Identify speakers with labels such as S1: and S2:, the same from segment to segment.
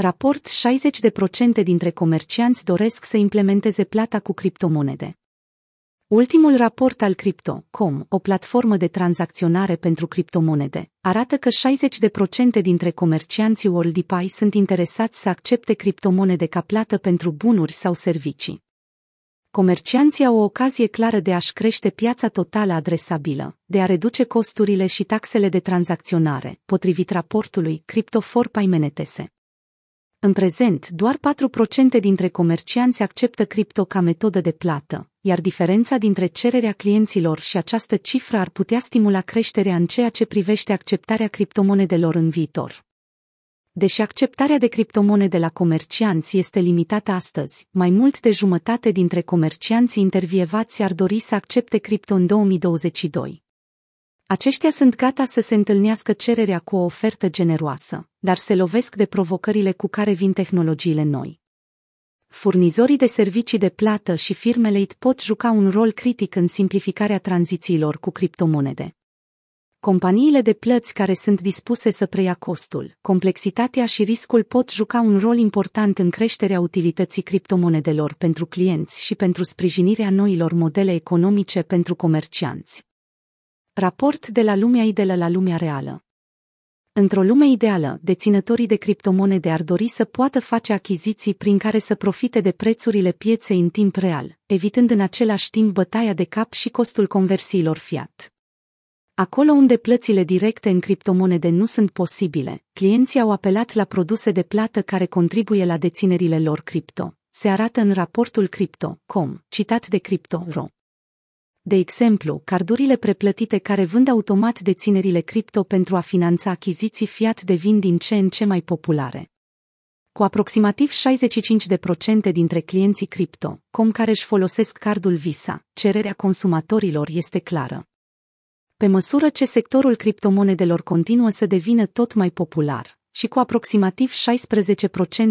S1: Raport 60% dintre comercianți doresc să implementeze plata cu criptomonede. Ultimul raport al Crypto.com, o platformă de tranzacționare pentru criptomonede, arată că 60% dintre comercianții WorldPay sunt interesați să accepte criptomonede ca plată pentru bunuri sau servicii. Comercianții au o ocazie clară de a-și crește piața totală adresabilă, de a reduce costurile și taxele de tranzacționare, potrivit raportului Crypto for Paymentese. În prezent, doar 4% dintre comercianți acceptă cripto ca metodă de plată, iar diferența dintre cererea clienților și această cifră ar putea stimula creșterea în ceea ce privește acceptarea criptomonedelor în viitor. Deși acceptarea de criptomonede la comercianți este limitată astăzi, mai mult de jumătate dintre comercianții intervievați ar dori să accepte cripto în 2022. Aceștia sunt gata să se întâlnească cererea cu o ofertă generoasă, dar se lovesc de provocările cu care vin tehnologiile noi. Furnizorii de servicii de plată și firmele IT pot juca un rol critic în simplificarea tranzițiilor cu criptomonede. Companiile de plăți care sunt dispuse să preia costul, complexitatea și riscul pot juca un rol important în creșterea utilității criptomonedelor pentru clienți și pentru sprijinirea noilor modele economice pentru comercianți. Raport de la lumea ideală la lumea reală. Într-o lume ideală, deținătorii de criptomonede ar dori să poată face achiziții prin care să profite de prețurile pieței în timp real, evitând în același timp bătaia de cap și costul conversiilor fiat. Acolo unde plățile directe în criptomonede nu sunt posibile, clienții au apelat la produse de plată care contribuie la deținerile lor cripto. Se arată în raportul Crypto.com, citat de Crypto.ro. De exemplu, cardurile preplătite care vând automat deținerile cripto pentru a finanța achiziții fiat devin din ce în ce mai populare. Cu aproximativ 65% dintre clienții cripto, com care își folosesc cardul Visa, cererea consumatorilor este clară. Pe măsură ce sectorul criptomonedelor continuă să devină tot mai popular, și cu aproximativ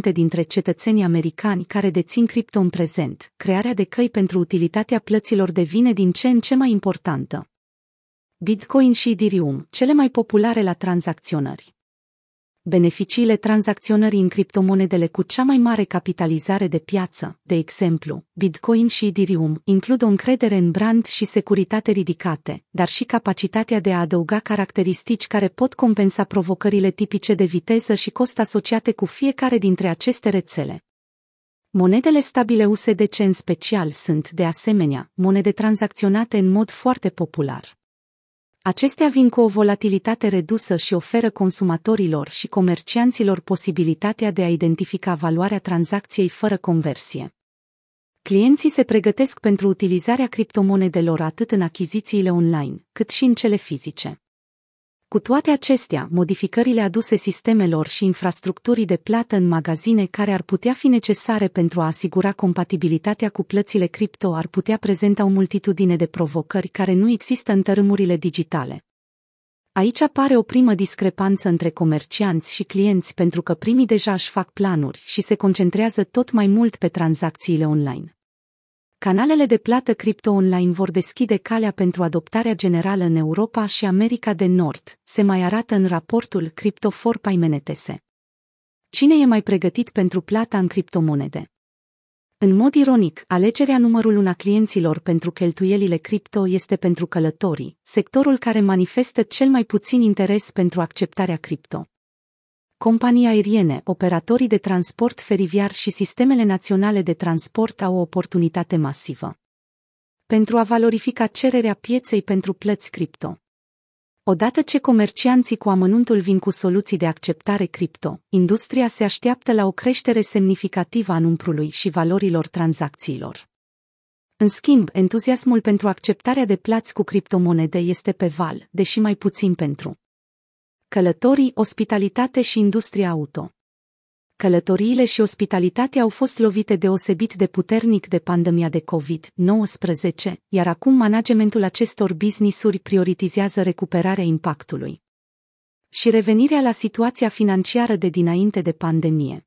S1: 16% dintre cetățenii americani care dețin cripto în prezent, crearea de căi pentru utilitatea plăților devine din ce în ce mai importantă. Bitcoin și Ethereum, cele mai populare la tranzacționări beneficiile tranzacționării în criptomonedele cu cea mai mare capitalizare de piață, de exemplu, Bitcoin și Ethereum, includ o încredere în brand și securitate ridicate, dar și capacitatea de a adăuga caracteristici care pot compensa provocările tipice de viteză și cost asociate cu fiecare dintre aceste rețele. Monedele stabile USDC în special sunt, de asemenea, monede tranzacționate în mod foarte popular. Acestea vin cu o volatilitate redusă și oferă consumatorilor și comercianților posibilitatea de a identifica valoarea tranzacției fără conversie. Clienții se pregătesc pentru utilizarea criptomonedelor atât în achizițiile online, cât și în cele fizice. Cu toate acestea, modificările aduse sistemelor și infrastructurii de plată în magazine care ar putea fi necesare pentru a asigura compatibilitatea cu plățile cripto ar putea prezenta o multitudine de provocări care nu există în tărâmurile digitale. Aici apare o primă discrepanță între comercianți și clienți pentru că primii deja își fac planuri și se concentrează tot mai mult pe tranzacțiile online. Canalele de plată cripto online vor deschide calea pentru adoptarea generală în Europa și America de Nord, se mai arată în raportul Crypto for Paymentese. Cine e mai pregătit pentru plata în criptomonede? În mod ironic, alegerea numărul unu a clienților pentru cheltuielile cripto este pentru călătorii, sectorul care manifestă cel mai puțin interes pentru acceptarea cripto companii aeriene, operatorii de transport feriviar și sistemele naționale de transport au o oportunitate masivă. Pentru a valorifica cererea pieței pentru plăți cripto. Odată ce comercianții cu amănuntul vin cu soluții de acceptare cripto, industria se așteaptă la o creștere semnificativă a numărului și valorilor tranzacțiilor. În schimb, entuziasmul pentru acceptarea de plăți cu criptomonede este pe val, deși mai puțin pentru Călătorii, ospitalitate și industria auto. Călătoriile și ospitalitatea au fost lovite deosebit de puternic de pandemia de COVID-19, iar acum managementul acestor business-uri prioritizează recuperarea impactului și revenirea la situația financiară de dinainte de pandemie.